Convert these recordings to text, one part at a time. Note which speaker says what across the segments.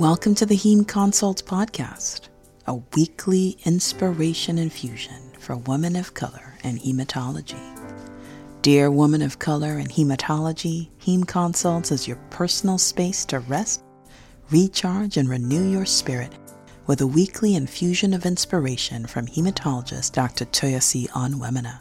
Speaker 1: Welcome to the Heme Consults Podcast, a weekly inspiration infusion for women of color and hematology. Dear woman of color and hematology, Heme Consults is your personal space to rest, recharge, and renew your spirit with a weekly infusion of inspiration from hematologist Dr. Toyosi Onwuemene.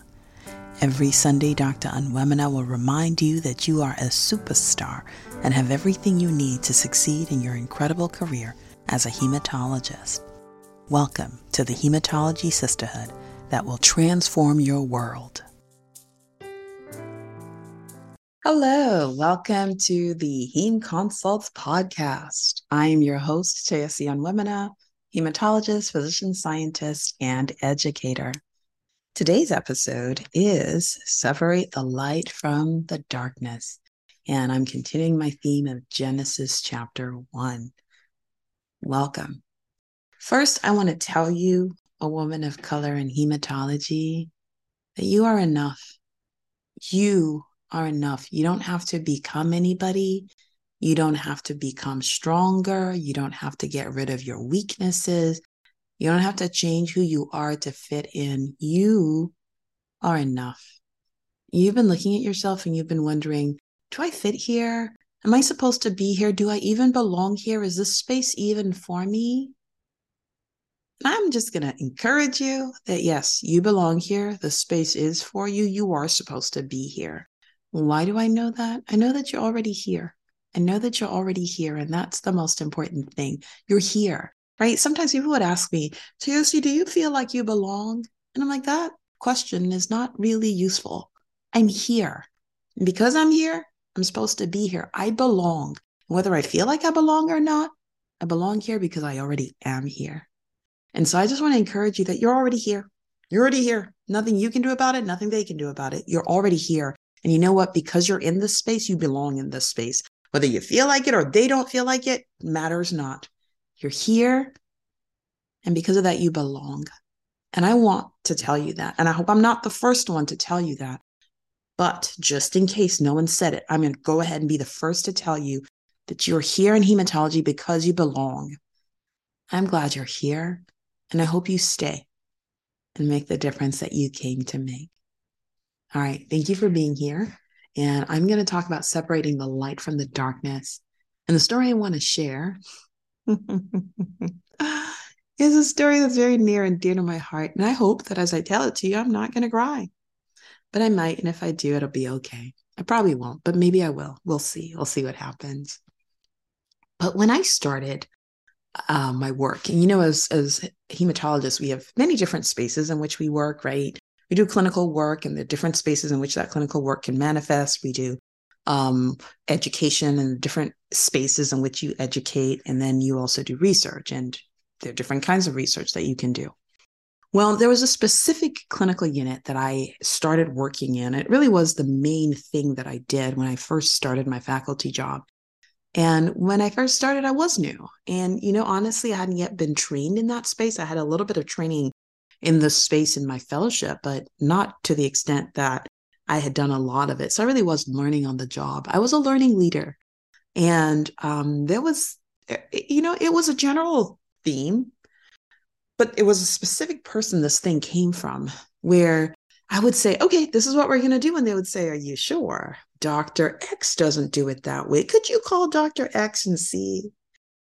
Speaker 1: Every Sunday, Dr. Onwuemene will remind you that you are a superstar and have everything you need to succeed in your incredible career as a hematologist. Welcome to the Hematology Sisterhood that will transform your world. Hello, welcome to the Heme Consults podcast. I am your host, Toyosi Onwuemene, hematologist, physician scientist, and educator. Today's episode is Separate the Light from the Darkness. And I'm continuing my theme of Genesis chapter 1. Welcome. First, I want to tell you, a woman of color in hematology, that you are enough. You are enough. You don't have to become anybody. You don't have to become stronger. You don't have to get rid of your weaknesses. You don't have to change who you are to fit in. You are enough. You've been looking at yourself and you've been wondering, do I fit here? Am I supposed to be here? Do I even belong here? Is this space even for me? I'm just going to encourage you that yes, you belong here. The space is for you. You are supposed to be here. Why do I know that? I know that you're already here. I know that you're already here. And that's the most important thing. You're here right? Sometimes people would ask me, Toyosi, do you feel like you belong? And I'm like, that question is not really useful. I'm here. And because I'm here, I'm supposed to be here. I belong. Whether I feel like I belong or not, I belong here because I already am here. And so I just want to encourage you that you're already here. You're already here. Nothing you can do about it, nothing they can do about it. You're already here. And you know what? Because you're in this space, you belong in this space. Whether you feel like it or they don't feel like it matters not. You're here. And because of that, you belong. And I want to tell you that. And I hope I'm not the first one to tell you that. But just in case no one said it, I'm going to go ahead and be the first to tell you that you're here in hematology because you belong. I'm glad you're here. And I hope you stay and make the difference that you came to make. All right. Thank you for being here. And I'm going to talk about separating the light from the darkness. And the story I want to share is a story that's very near and dear to my heart. And I hope that as I tell it to you, I'm not going to cry. But I might. And if I do, it'll be okay. I probably won't, but maybe I will. We'll see. We'll see what happens. But when I started uh, my work, and you know, as, as hematologists, we have many different spaces in which we work, right? We do clinical work and the different spaces in which that clinical work can manifest. We do um, education and different spaces in which you educate. And then you also do research, and there are different kinds of research that you can do. Well, there was a specific clinical unit that I started working in. It really was the main thing that I did when I first started my faculty job. And when I first started, I was new. And, you know, honestly, I hadn't yet been trained in that space. I had a little bit of training in the space in my fellowship, but not to the extent that I had done a lot of it. So I really was learning on the job. I was a learning leader. And um, there was, eh, you know, it was a general theme, but it was a specific person this thing came from where I would say, okay, this is what we're going to do. And they would say, are you sure? Dr. X doesn't do it that way. Could you call Dr. X and see?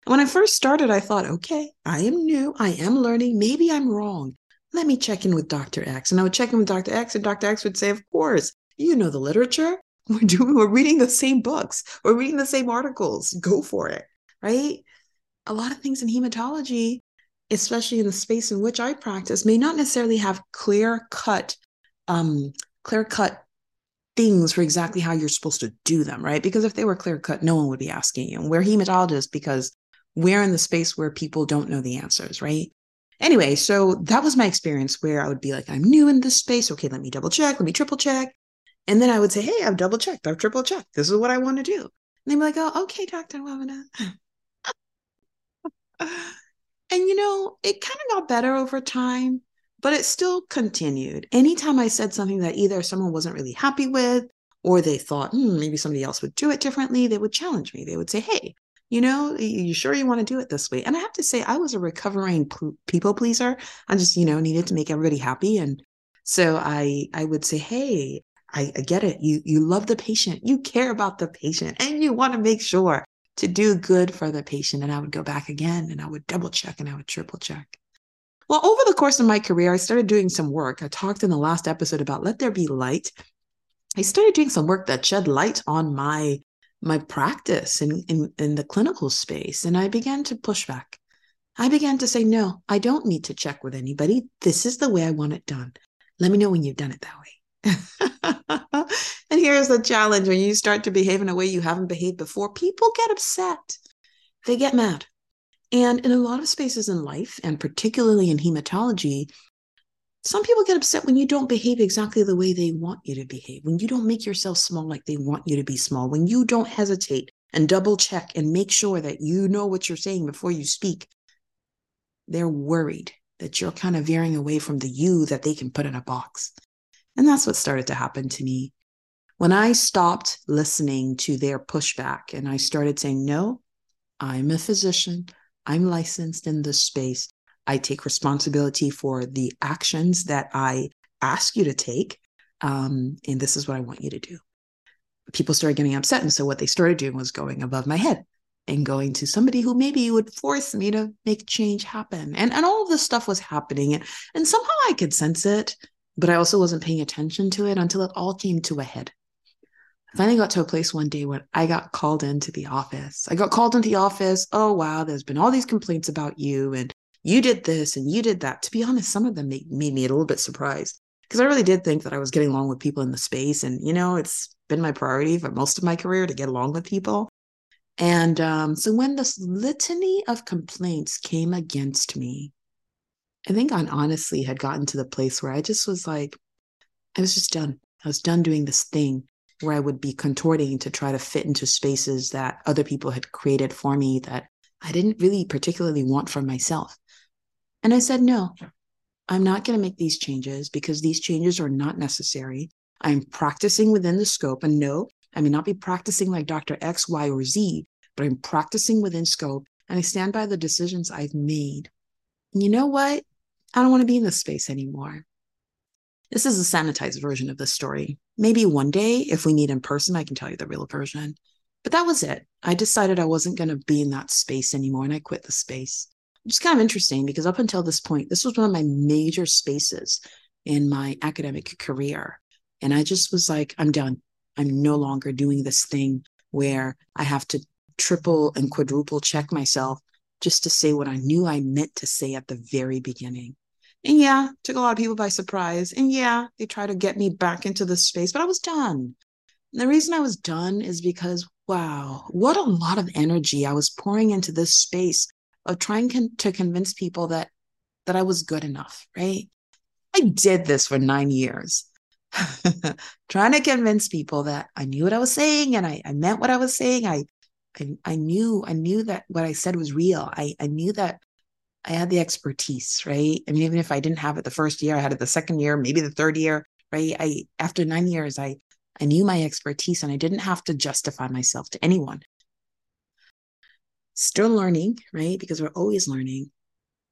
Speaker 1: When I first started, I thought, okay, I am new. I am learning. Maybe I'm wrong let me check in with Dr. X. And I would check in with Dr. X, and Dr. X would say, Of course, you know the literature. We're doing, we're reading the same books, we're reading the same articles. Go for it. Right. A lot of things in hematology, especially in the space in which I practice, may not necessarily have clear cut, um, clear cut things for exactly how you're supposed to do them, right? Because if they were clear cut, no one would be asking you. We're hematologists because we're in the space where people don't know the answers, right? Anyway, so that was my experience where I would be like, I'm new in this space. Okay, let me double check, let me triple check. And then I would say, Hey, I've double checked, I've triple checked. This is what I want to do. And they'd be like, Oh, okay, Dr. Wamina. and you know, it kind of got better over time, but it still continued. Anytime I said something that either someone wasn't really happy with or they thought, hmm, maybe somebody else would do it differently, they would challenge me. They would say, Hey, You know, you sure you want to do it this way? And I have to say, I was a recovering people pleaser. I just, you know, needed to make everybody happy. And so I, I would say, hey, I, I get it. You, you love the patient, you care about the patient, and you want to make sure to do good for the patient. And I would go back again and I would double check and I would triple check. Well, over the course of my career, I started doing some work. I talked in the last episode about let there be light. I started doing some work that shed light on my my practice in, in, in the clinical space. And I began to push back. I began to say, no, I don't need to check with anybody. This is the way I want it done. Let me know when you've done it that way. and here's the challenge when you start to behave in a way you haven't behaved before, people get upset. They get mad. And in a lot of spaces in life, and particularly in hematology, some people get upset when you don't behave exactly the way they want you to behave, when you don't make yourself small like they want you to be small, when you don't hesitate and double check and make sure that you know what you're saying before you speak. They're worried that you're kind of veering away from the you that they can put in a box. And that's what started to happen to me. When I stopped listening to their pushback and I started saying, no, I'm a physician. I'm licensed in this space. I take responsibility for the actions that I ask you to take. Um, and this is what I want you to do. People started getting upset. And so what they started doing was going above my head and going to somebody who maybe would force me to make change happen. And, and all of this stuff was happening. And, and somehow I could sense it, but I also wasn't paying attention to it until it all came to a head. I finally got to a place one day when I got called into the office. I got called into the office. Oh, wow, there's been all these complaints about you. And you did this and you did that. To be honest, some of them made, made me a little bit surprised because I really did think that I was getting along with people in the space. And, you know, it's been my priority for most of my career to get along with people. And um, so when this litany of complaints came against me, I think I honestly had gotten to the place where I just was like, I was just done. I was done doing this thing where I would be contorting to try to fit into spaces that other people had created for me that I didn't really particularly want for myself. And I said, no, I'm not going to make these changes because these changes are not necessary. I'm practicing within the scope. And no, I may not be practicing like Dr. X, Y, or Z, but I'm practicing within scope and I stand by the decisions I've made. And you know what? I don't want to be in this space anymore. This is a sanitized version of the story. Maybe one day, if we meet in person, I can tell you the real version. But that was it. I decided I wasn't going to be in that space anymore and I quit the space is kind of interesting because up until this point, this was one of my major spaces in my academic career. And I just was like, I'm done. I'm no longer doing this thing where I have to triple and quadruple check myself just to say what I knew I meant to say at the very beginning. And yeah, took a lot of people by surprise. And yeah, they tried to get me back into the space, but I was done. And the reason I was done is because, wow, what a lot of energy I was pouring into this space of trying con- to convince people that that I was good enough, right? I did this for nine years, trying to convince people that I knew what I was saying and I, I meant what I was saying. I, I, I knew I knew that what I said was real. I, I knew that I had the expertise, right? I mean, even if I didn't have it the first year, I had it the second year, maybe the third year, right? I after nine years, I I knew my expertise and I didn't have to justify myself to anyone still learning, right? Because we're always learning.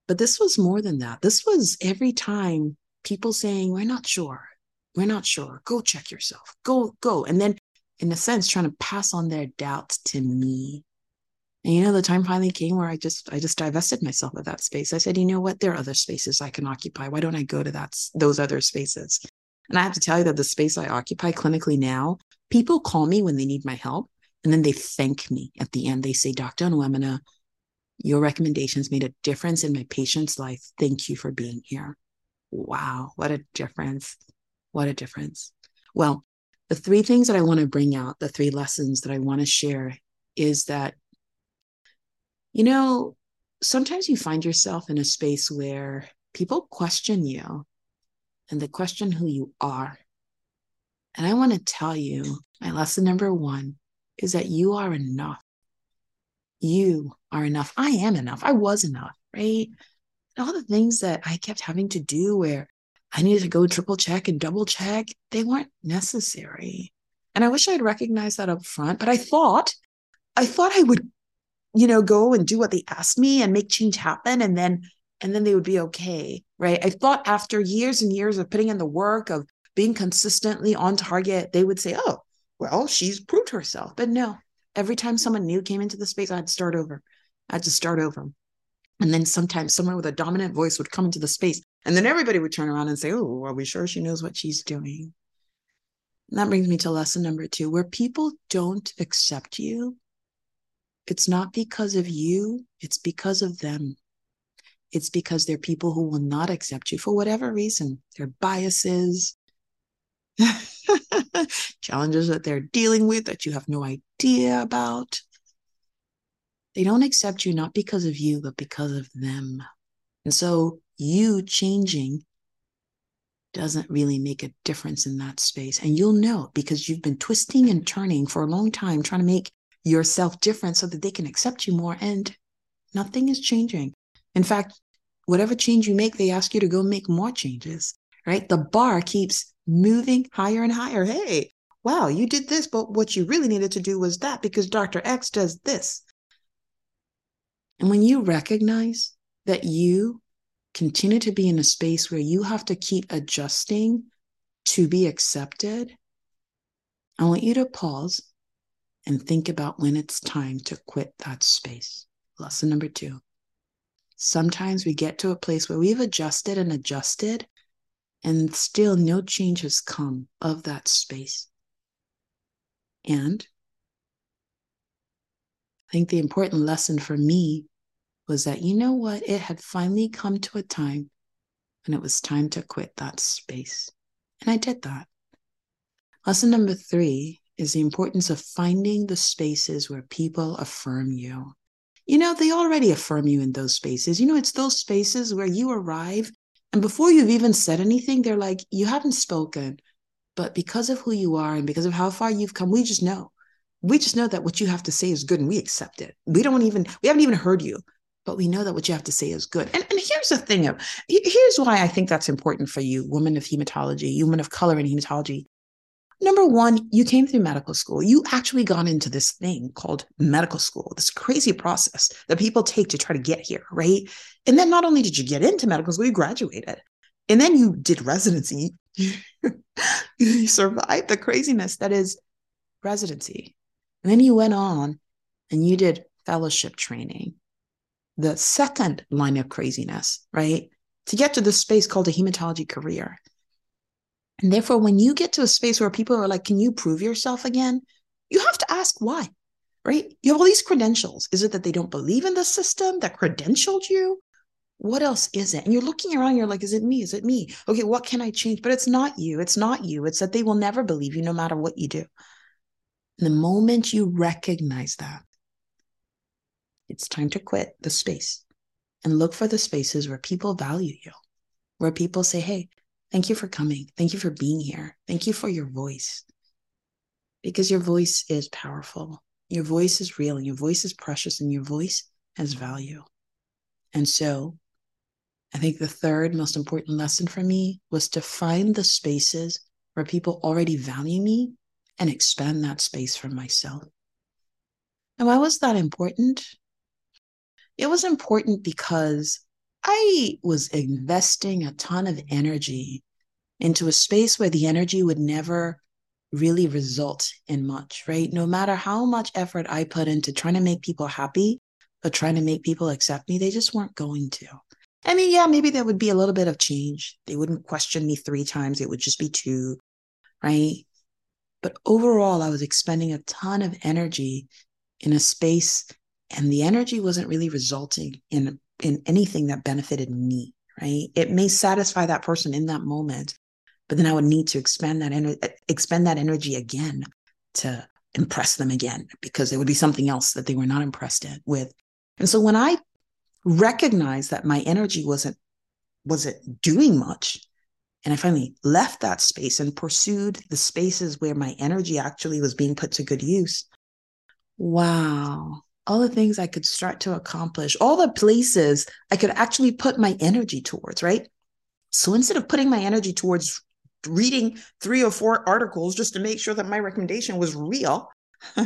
Speaker 1: But this was more than that. This was every time people saying, We're not sure. We're not sure. Go check yourself. Go, go. And then, in a sense, trying to pass on their doubts to me. And you know, the time finally came where I just I just divested myself of that space. I said, you know what? There are other spaces I can occupy. Why don't I go to that those other spaces? And I have to tell you that the space I occupy clinically now, people call me when they need my help. And then they thank me at the end. They say, Dr. Onwuemene, your recommendations made a difference in my patient's life. Thank you for being here. Wow, what a difference. What a difference. Well, the three things that I want to bring out, the three lessons that I want to share is that, you know, sometimes you find yourself in a space where people question you and they question who you are. And I want to tell you my lesson number one is that you are enough. You are enough. I am enough. I was enough, right? And all the things that I kept having to do where I needed to go triple check and double check, they weren't necessary. And I wish I'd recognized that up front, but I thought, I thought I would you know, go and do what they asked me and make change happen. And then, and then they would be okay. Right. I thought after years and years of putting in the work of being consistently on target, they would say, oh, well, she's proved herself. But no, every time someone new came into the space, I had to start over. I had to start over. And then sometimes someone with a dominant voice would come into the space, and then everybody would turn around and say, Oh, are we sure she knows what she's doing? And that brings me to lesson number two where people don't accept you, it's not because of you, it's because of them. It's because they're people who will not accept you for whatever reason, their biases, challenges that they're dealing with that you have no idea about. They don't accept you not because of you, but because of them. And so you changing doesn't really make a difference in that space. And you'll know because you've been twisting and turning for a long time, trying to make yourself different so that they can accept you more. And nothing is changing. In fact, whatever change you make, they ask you to go make more changes, right? The bar keeps moving higher and higher. Hey, wow, you did this, but what you really needed to do was that because Dr. X does this. And when you recognize that you continue to be in a space where you have to keep adjusting to be accepted, I want you to pause and think about when it's time to quit that space. Lesson number two. Sometimes we get to a place where we've adjusted and adjusted, and still no change has come of that space. And I think the important lesson for me was that, you know what? It had finally come to a time when it was time to quit that space. And I did that. Lesson number three is the importance of finding the spaces where people affirm you. You know, they already affirm you in those spaces. You know, it's those spaces where you arrive and before you've even said anything, they're like, you haven't spoken, but because of who you are and because of how far you've come, we just know. We just know that what you have to say is good and we accept it. We don't even, we haven't even heard you, but we know that what you have to say is good. And, and here's the thing of, here's why I think that's important for you, women of hematology, women of color in hematology. Number one, you came through medical school. You actually got into this thing called medical school, this crazy process that people take to try to get here, right? And then not only did you get into medical school, you graduated. And then you did residency. you survived the craziness that is residency. And then you went on and you did fellowship training, the second line of craziness, right? To get to this space called a hematology career. And therefore, when you get to a space where people are like, can you prove yourself again? You have to ask why, right? You have all these credentials. Is it that they don't believe in the system that credentialed you? What else is it? And you're looking around, you're like, is it me? Is it me? Okay, what can I change? But it's not you. It's not you. It's that they will never believe you no matter what you do. And the moment you recognize that, it's time to quit the space and look for the spaces where people value you, where people say, hey, Thank you for coming. Thank you for being here. Thank you for your voice. Because your voice is powerful. Your voice is real your voice is precious and your voice has value. And so I think the third most important lesson for me was to find the spaces where people already value me and expand that space for myself. And why was that important? It was important because I was investing a ton of energy into a space where the energy would never really result in much, right? No matter how much effort I put into trying to make people happy or trying to make people accept me, they just weren't going to. I mean, yeah, maybe there would be a little bit of change. They wouldn't question me three times, it would just be two, right? But overall, I was expending a ton of energy in a space, and the energy wasn't really resulting in in anything that benefited me, right? It may satisfy that person in that moment, but then I would need to expand that expend that energy again to impress them again because there would be something else that they were not impressed in, with. And so when I recognized that my energy wasn't wasn't doing much, and I finally left that space and pursued the spaces where my energy actually was being put to good use. Wow, all the things I could start to accomplish, all the places I could actually put my energy towards, right? So instead of putting my energy towards reading three or four articles just to make sure that my recommendation was real,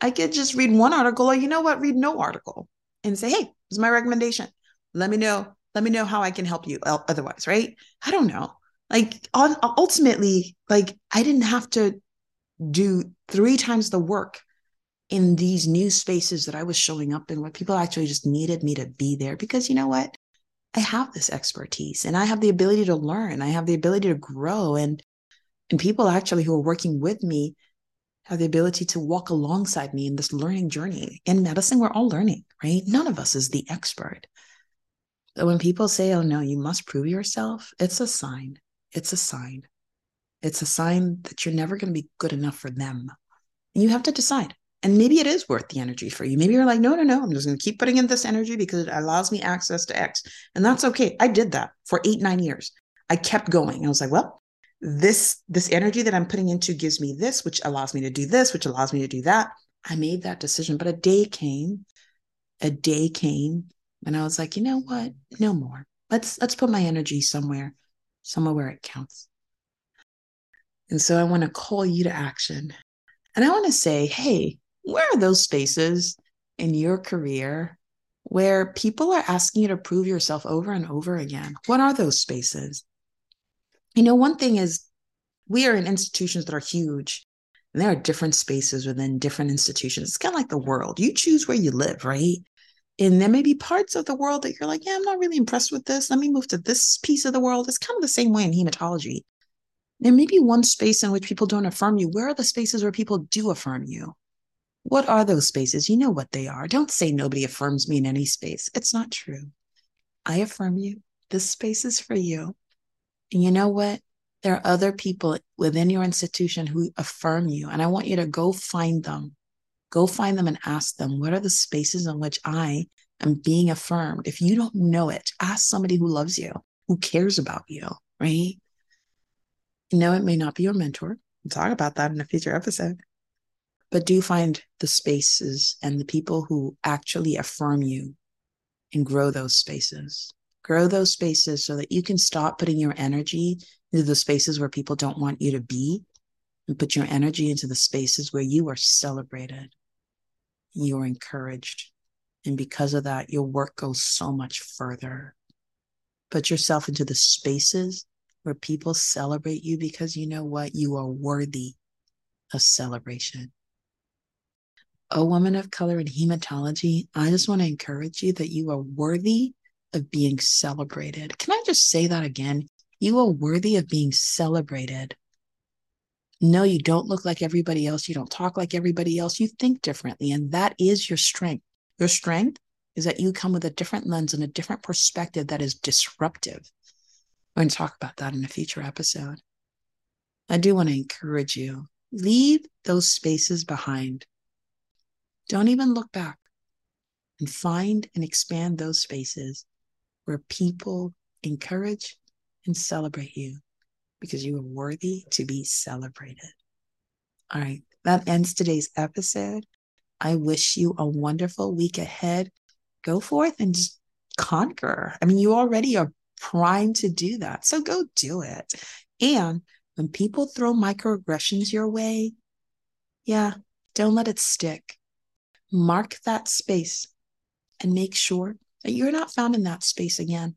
Speaker 1: I could just read one article, or you know what, read no article and say, hey, this is my recommendation. Let me know. Let me know how I can help you otherwise, right? I don't know. Like ultimately, like I didn't have to do three times the work in these new spaces that I was showing up in where people actually just needed me to be there because you know what? I have this expertise and I have the ability to learn. I have the ability to grow and and people actually who are working with me have the ability to walk alongside me in this learning journey. In medicine, we're all learning, right? None of us is the expert. But when people say, oh no, you must prove yourself, it's a sign. It's a sign. It's a sign that you're never going to be good enough for them. And you have to decide. And maybe it is worth the energy for you. Maybe you're like, no, no, no, I'm just going to keep putting in this energy because it allows me access to X. And that's okay. I did that for eight, nine years. I kept going. I was like, well, this this energy that i'm putting into gives me this which allows me to do this which allows me to do that i made that decision but a day came a day came and i was like you know what no more let's let's put my energy somewhere somewhere where it counts and so i want to call you to action and i want to say hey where are those spaces in your career where people are asking you to prove yourself over and over again what are those spaces you know, one thing is we are in institutions that are huge and there are different spaces within different institutions. It's kind of like the world. You choose where you live, right? And there may be parts of the world that you're like, yeah, I'm not really impressed with this. Let me move to this piece of the world. It's kind of the same way in hematology. There may be one space in which people don't affirm you. Where are the spaces where people do affirm you? What are those spaces? You know what they are. Don't say nobody affirms me in any space. It's not true. I affirm you. This space is for you. And you know what? There are other people within your institution who affirm you. And I want you to go find them. Go find them and ask them, what are the spaces in which I am being affirmed? If you don't know it, ask somebody who loves you, who cares about you, right? You know, it may not be your mentor. We'll talk about that in a future episode. But do find the spaces and the people who actually affirm you and grow those spaces grow those spaces so that you can stop putting your energy into the spaces where people don't want you to be and put your energy into the spaces where you are celebrated, you're encouraged. And because of that, your work goes so much further. Put yourself into the spaces where people celebrate you because you know what? You are worthy of celebration. A woman of color in hematology, I just want to encourage you that you are worthy of being celebrated. Can I just say that again? You are worthy of being celebrated. No, you don't look like everybody else. You don't talk like everybody else. You think differently. And that is your strength. Your strength is that you come with a different lens and a different perspective that is disruptive. We're going to talk about that in a future episode. I do want to encourage you leave those spaces behind. Don't even look back and find and expand those spaces where people encourage and celebrate you because you are worthy to be celebrated. All right, that ends today's episode. I wish you a wonderful week ahead. Go forth and just conquer. I mean, you already are primed to do that. So go do it. And when people throw microaggressions your way, yeah, don't let it stick. Mark that space and make sure that you're not found in that space again.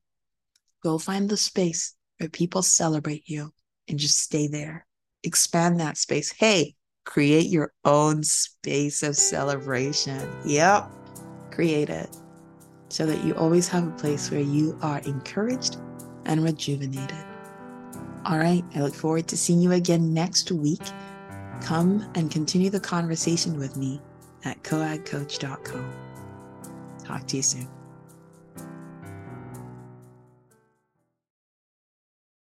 Speaker 1: Go find the space where people celebrate you and just stay there. Expand that space. Hey, create your own space of celebration. Yep, create it so that you always have a place where you are encouraged and rejuvenated. All right, I look forward to seeing you again next week. Come and continue the conversation with me at coagcoach.com. Talk to you soon.